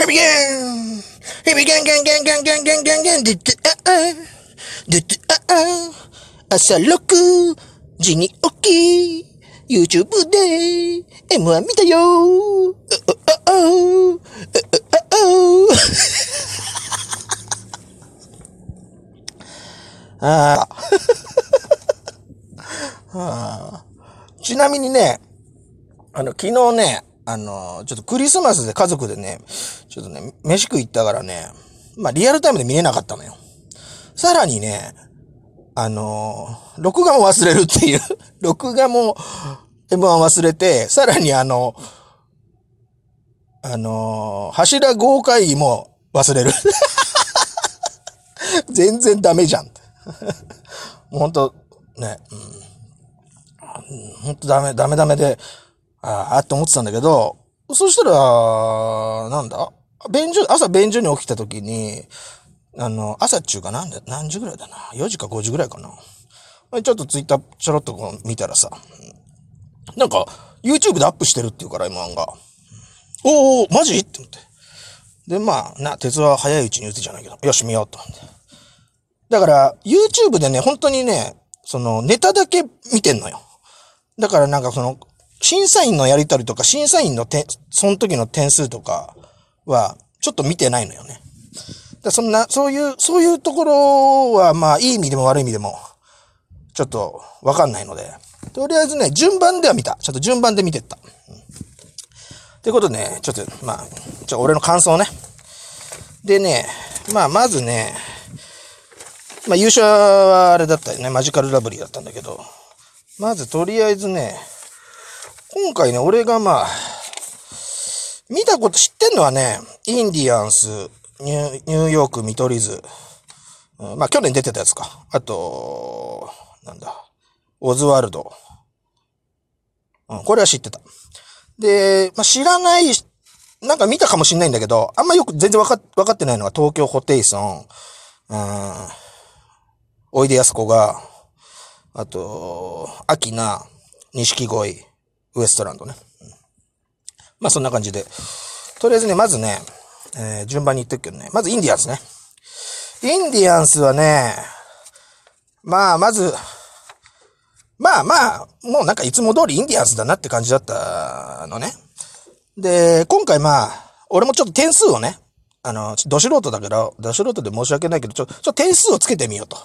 ヘビゲンヘビゲンゲンゲンゲンゲンゲンゲンゲンディッああディッああ朝6時に起き YouTube で M1 見たようあああああああちなみにね、あの、昨日ね、あの、ちょっとクリスマスで家族でね、ちょっとね、飯食い行ったからね、まあリアルタイムで見れなかったのよ。さらにね、あの、録画も忘れるっていう、録画も M1 忘れて、さらにあの、あの、柱豪快も忘れる。全然ダメじゃん。もうほんと、ね、うん。ほんとダメ、ダメダメで、ああって思ってたんだけど、そしたら、なんだ便所、朝便所に起きた時に、あの、朝っちゅうかな？んで、何時ぐらいだな ?4 時か5時ぐらいかな。ちょっとツイッターちょろっとこう見たらさ、なんか、YouTube でアップしてるっていうから、M1 が。おー、マジ？って思って。で、まあ、な、鉄は早いうちに打つじゃないけど、よし、見ようと思って。だから、YouTube でね、本当にね、その、ネタだけ見てんのよ。だからなんかその、審査員のやりとりとか、審査員の点、その時の点数とかは、ちょっと見てないのよね。だそんな、そういう、そういうところは、まあ、いい意味でも悪い意味でも、ちょっと、わかんないので。とりあえずね、順番では見た。ちょっと順番で見てった。うん、ってことでね、ちょっと、まあ、ちょ、俺の感想ね。でね、まあ、まずね、まあ、優勝はあれだったよね。マジカルラブリーだったんだけど、まずとりあえずね、今回ね、俺がまあ、見たこと知ってんのはね、インディアンス、ニューヨーク、見取り図、まあ去年出てたやつか。あと、なんだ、オズワルド。うん、これは知ってた。で、まあ知らない、なんか見たかもしんないんだけど、あんまよく全然わか、わかってないのが東京ホテイソン、うん、おいでやすこが、あと、アキナ、錦鯉、ウエストランドね。まあそんな感じで。とりあえずね、まずね、えー、順番に言ってるけどね。まずインディアンスね。インディアンスはね、まあ、まず、まあまあ、もうなんかいつも通りインディアンスだなって感じだったのね。で、今回まあ、俺もちょっと点数をね、あの、ど素人だけど、ど素人で申し訳ないけど、ちょ、ちょっと点数をつけてみようと。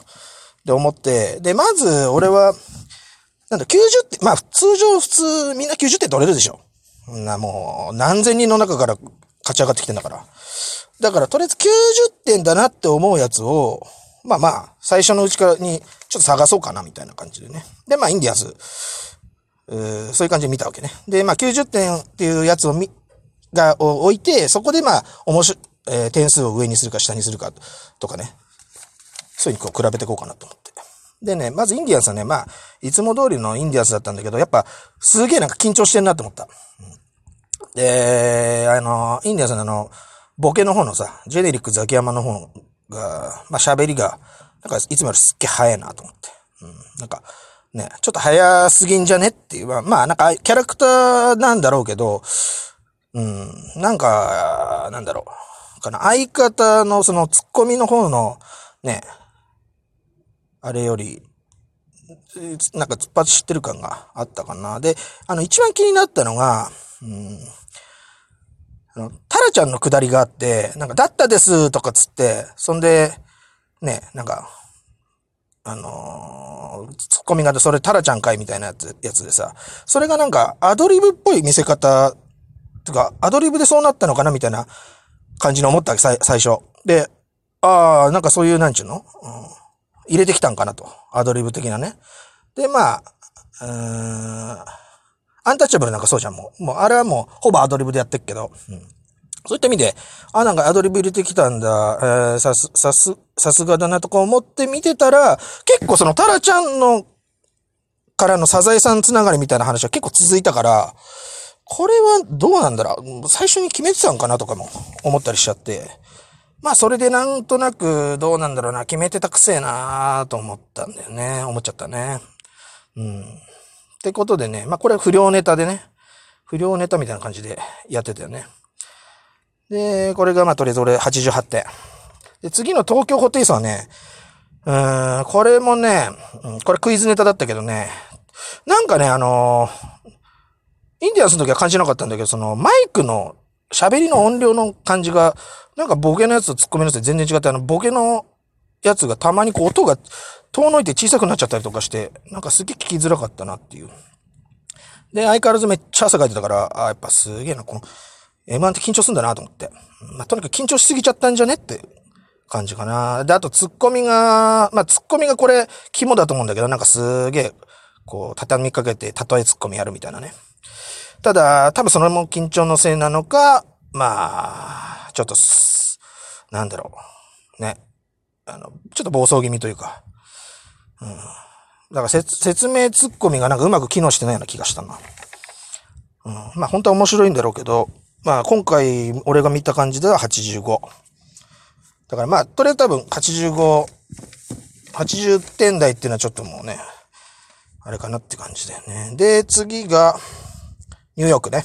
で思って、で、まず、俺は、なんだ、90点、まあ、通常普通、みんな90点取れるでしょ。な、もう、何千人の中から勝ち上がってきてんだから。だから、とりあえず90点だなって思うやつを、まあまあ、最初のうちからに、ちょっと探そうかな、みたいな感じでね。で、まあ、インディアス、そういう感じで見たわけね。で、まあ、90点っていうやつを見、が、を置いて、そこでまあ、面白、えー、点数を上にするか下にするか、とかね。そういうにこう比べていこうかなと思って。でね、まずインディアンスはね、まあ、いつも通りのインディアンスだったんだけど、やっぱ、すげえなんか緊張してんなと思った。で、あの、インディアンスのあの、ボケの方のさ、ジェネリックザキヤマの方が、まあ喋りが、なんかいつもよりすっげえ早いなと思って。うん、なんか、ね、ちょっと早すぎんじゃねっていう、まあなんかキャラクターなんだろうけど、うん、なんか、なんだろう。かな、相方のそのツッコミの方の、ね、あれより、なんか突っ走ってる感があったかな。で、あの、一番気になったのが、うん、あの、タラちゃんのくだりがあって、なんか、だったですとかつって、そんで、ね、なんか、あのー、ツッコミがそれタラちゃんかいみたいなやつやつでさ、それがなんかアドリブっぽい見せ方、とか、アドリブでそうなったのかなみたいな感じに思ったわけ、最初。で、ああ、なんかそういう、なんちゅうの、うん、入れてきたんかなと。アドリブ的なね。で、まあ、うーん、アンタッチャブルなんかそうじゃん、もう。もう、あれはもう、ほぼアドリブでやってっけど。うん。そういった意味で、あ、なんかアドリブ入れてきたんだ、えー、さす、さす、さすがだなとか思って見てたら、結構そのタラちゃんの、からのサザエさんつながりみたいな話は結構続いたから、これはどうなんだろう最初に決めてたんかなとかも思ったりしちゃって。まあそれでなんとなくどうなんだろうな、決めてたくせえなーと思ったんだよね。思っちゃったね。うん。ってことでね、まあこれは不良ネタでね、不良ネタみたいな感じでやってたよね。で、これがまあとりあえず俺88点。で、次の東京ホテイソンはね、うーん、これもね、これクイズネタだったけどね、なんかね、あのー、インディアンスの時は感じなかったんだけど、そのマイクの喋りの音量の感じが、なんかボケのやつとツッコミのやつで全然違って、あの、ボケのやつがたまにこう音が遠のいて小さくなっちゃったりとかして、なんかすげえ聞きづらかったなっていう。で、相変わらずめっちゃ汗かいてたから、あ、やっぱすげえな、この、M1 って緊張すんだなと思って。まあ、とにかく緊張しすぎちゃったんじゃねって感じかな。で、あとツッコミが、まあ、ツッコミがこれ、肝だと思うんだけど、なんかすげえ、こう、畳みかけて、例えツッコミやるみたいなね。ただ、多分それも緊張のせいなのか、まあ、ちょっと、なんだろう。ね。あの、ちょっと暴走気味というか。うん。だから説明ツッコミがなんかうまく機能してないような気がしたな。うん。まあ本当は面白いんだろうけど、まあ今回俺が見た感じでは85。だからまあ、とりあえず多分85、80点台っていうのはちょっともうね、あれかなって感じだよね。で、次が、ニューヨークね。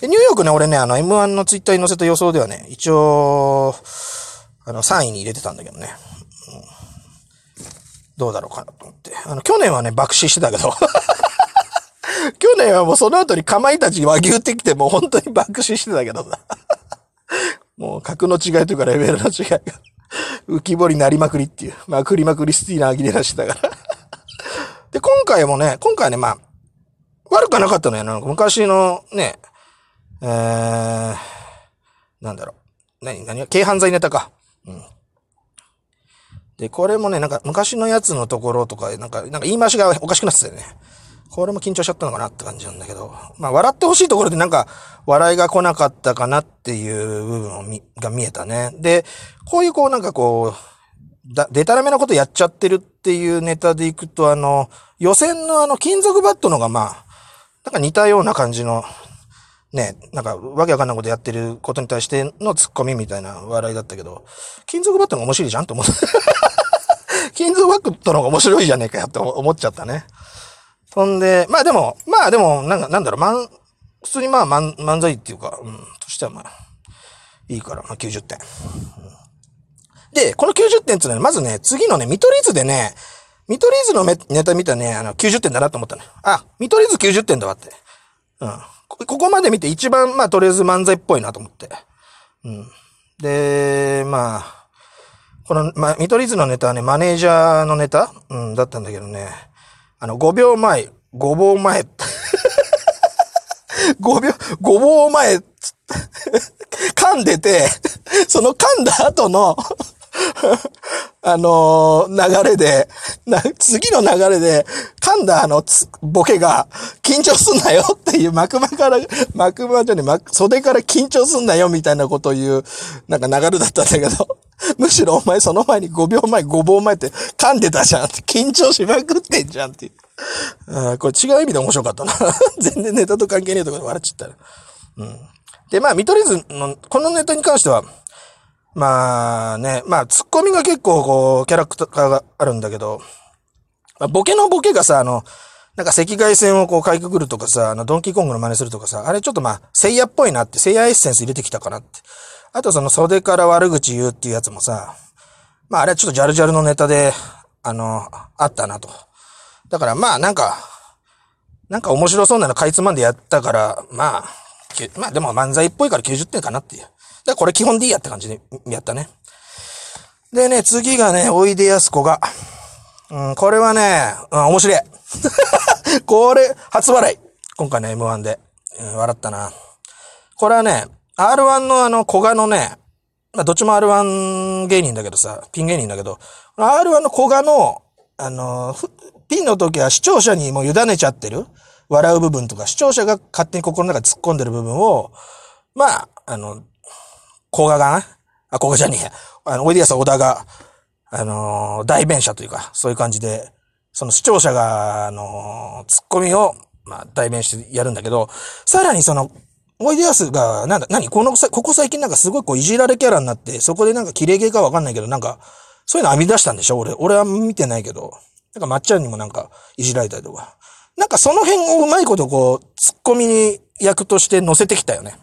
で、ニューヨークね、俺ね、あの、M1 のツイッターに載せた予想ではね、一応、あの、3位に入れてたんだけどね。うん、どうだろうかなと思って。あの、去年はね、爆死してたけど。去年はもうその後にかまいたち和牛ってきてもう本当に爆死してたけどさ。もう格の違いというかレベルの違いが浮き彫りになりまくりっていう。まくりまくりスティーナーギレラしてたからで、今回もね、今回ね、まあ、悪くはなかったのよ。なんか昔のね、えー、なんだろう。何、何軽犯罪ネタか。うん。で、これもね、なんか昔のやつのところとか、なんか、なんか言い回しがおかしくなってたよね。これも緊張しちゃったのかなって感じなんだけど。まあ、笑ってほしいところでなんか、笑いが来なかったかなっていう部分をみが見えたね。で、こういうこうなんかこう、だ、でたらめなことやっちゃってるっていうネタでいくと、あの、予選のあの、金属バットのがまあ、なんか似たような感じの、ね、なんかわけわかんないことやってることに対してのツッコミみたいな笑いだったけど、金属バットの面白いじゃんと思って。金属バットの方が面白いじゃねえかよって思っちゃったね。そんで、まあでも、まあでも、なんか、なんだろう、まん、普通にまあ漫漫才っていうか、うん、としてはまあ、いいから、まあ90点。で、この90点っていうのは、まずね、次のね、見取り図でね、見取り図のネタ見たね、あの、90点だなと思ったね。あ、見取り図90点だわって。うん。ここまで見て一番、まあ、とりあえず漫才っぽいなと思って。うん。で、まあ、この、まあ、見取り図のネタはね、マネージャーのネタ？うん、だったんだけどね。あの、5秒前、5秒前。5秒、5秒前、噛んでて、その噛んだ後のあのー、流れで、な、次の流れで、噛んだあの、ボケが、緊張すんなよっていう、幕間から、幕間じゃね、袖から緊張すんなよみたいなことを言う、なんか流れだったんだけど、むしろお前その前に5秒前、5秒前って噛んでたじゃんって、緊張しまくってんじゃんっていう。あこれ違う意味で面白かったな。全然ネタと関係ねえとこで笑っちゃった。うん。で、まあ、見取り図の、このネタに関しては、まあね、まあ、ツッコミが結構こう、キャラクターがあるんだけど、まあ、ボケのボケがさ、あの、なんか赤外線をこうかいくぐるとかさ、あの、ドンキーコングの真似するとかさ、あれちょっとまあ、聖夜っぽいなって、聖夜エッセンス入れてきたかなって。あとその袖から悪口言うっていうやつもさ、まああれはちょっとジャルジャルのネタで、あの、あったなと。だからまあなんか、なんか面白そうなのかいつまんでやったから、まあ、まあでも漫才っぽいから90点かなっていう。で、これ基本でいいやって感じでやったね。でね、次がね、おいでやすこが。うん、これはね、うん、面白い。これ、初笑い。今回の M1 で、うん。笑ったな。これはね、R1 のあの、古賀のね、まあ、どっちも R1 芸人だけどさ、ピン芸人だけど、R1 の古賀の、あの、ピンの時は視聴者にもう委ねちゃってる笑う部分とか、視聴者が勝手に心の中で突っ込んでる部分を、まあ、あの、古賀がな、あ、古賀じゃねえや。あの、おいでやす小田が、あのー、代弁者というか、そういう感じで、その視聴者が、あのー、ツッコミを、まあ、代弁してやるんだけど、さらにその、おいでやすが、なんだ、何？この、ここ最近なんかすごいこう、いじられキャラになって、そこでなんか綺麗ゲーかわかんないけど、なんか、そういうの編み出したんでしょ？俺、俺は見てないけど。なんか、まっちゃんにもなんか、いじられたりとか。なんかその辺をうまいことこう、ツッコミ役として乗せてきたよね。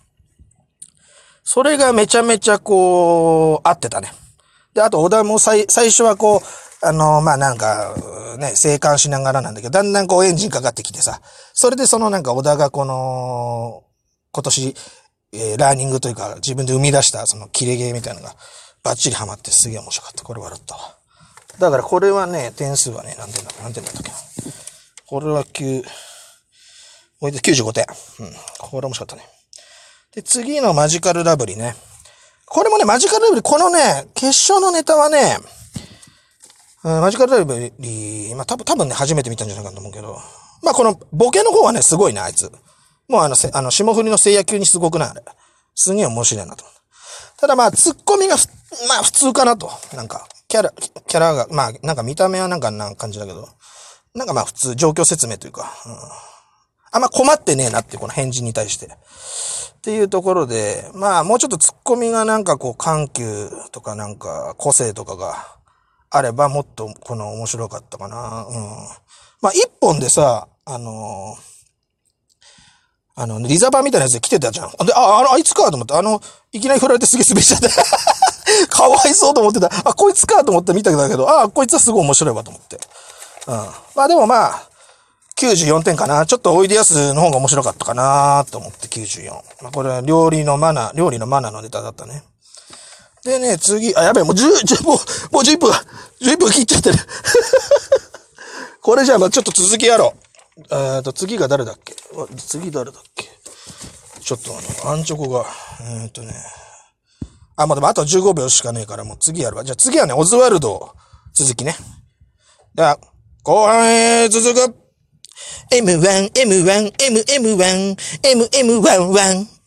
それがめちゃめちゃこう、合ってたね。で、あと小田も最、最初はこう、あの、まあ、なんか、ね、生還しながらなんだけど、だんだんこうエンジンかかってきてさ、それでそのなんか小田がこの、今年、えー、ラーニングというか自分で生み出したその切れゲーみたいなのがバッチリハマってすげえ面白かった。これ笑ったわ。だからこれはね、点数はね、何点だっけ何点だったっけこれは995点。うん。これ面白かったね。で、次のマジカルラブリーね。これもね、マジカルラブリー、このね、決勝のネタはね、うん、マジカルラブリー、まあ、多分、多分ね、初めて見たんじゃないかと思うけど、まあ、このボケの方はね、すごいね、あいつ。もうあの、あの、霜降りの聖夜級にすごくない？あれ。すげえ面白いなと。ただまあ、ツッコミがまあ、普通かなと。なんか、キャラ、キャラが、まあ、なんか見た目はなんかな感じだけど、なんかまあ普通、状況説明というか、うん、あんま困ってねえなってこの返事に対して。っていうところで、まあもうちょっとツッコミがなんかこう緩急とかなんか個性とかがあればもっとこの面白かったかな。うん。まあ一本でさ、あのー、あの、リザバーみたいなやつで来てたじゃん。で、あ、あの、あいつかと思って、あの、いきなり振られてすげえ滑っちゃって。かわいそうと思ってた。あ、こいつかと思って見たけど、あ、こいつはすごい面白いわと思って。うん。まあでもまあ、94点かな。ちょっとおいでやすの方が面白かったかなと思って94。まあこれは料理のマナー、料理のマナーのネタだったね。でね、次、あ、やべえ、もう10、10、もう、もう11分、11分切っちゃってる。これじゃあ、まあちょっと続きやろう。えっと、次が誰だっけ？次誰だっけ？ちょっとあの、アンチョコが、えー、っとね。あ、もうでもあと15秒しかねえからもう次やるわ。じゃあ次はね、オズワルド続きね。では、半へ続く !M1、M1、MM1、MM11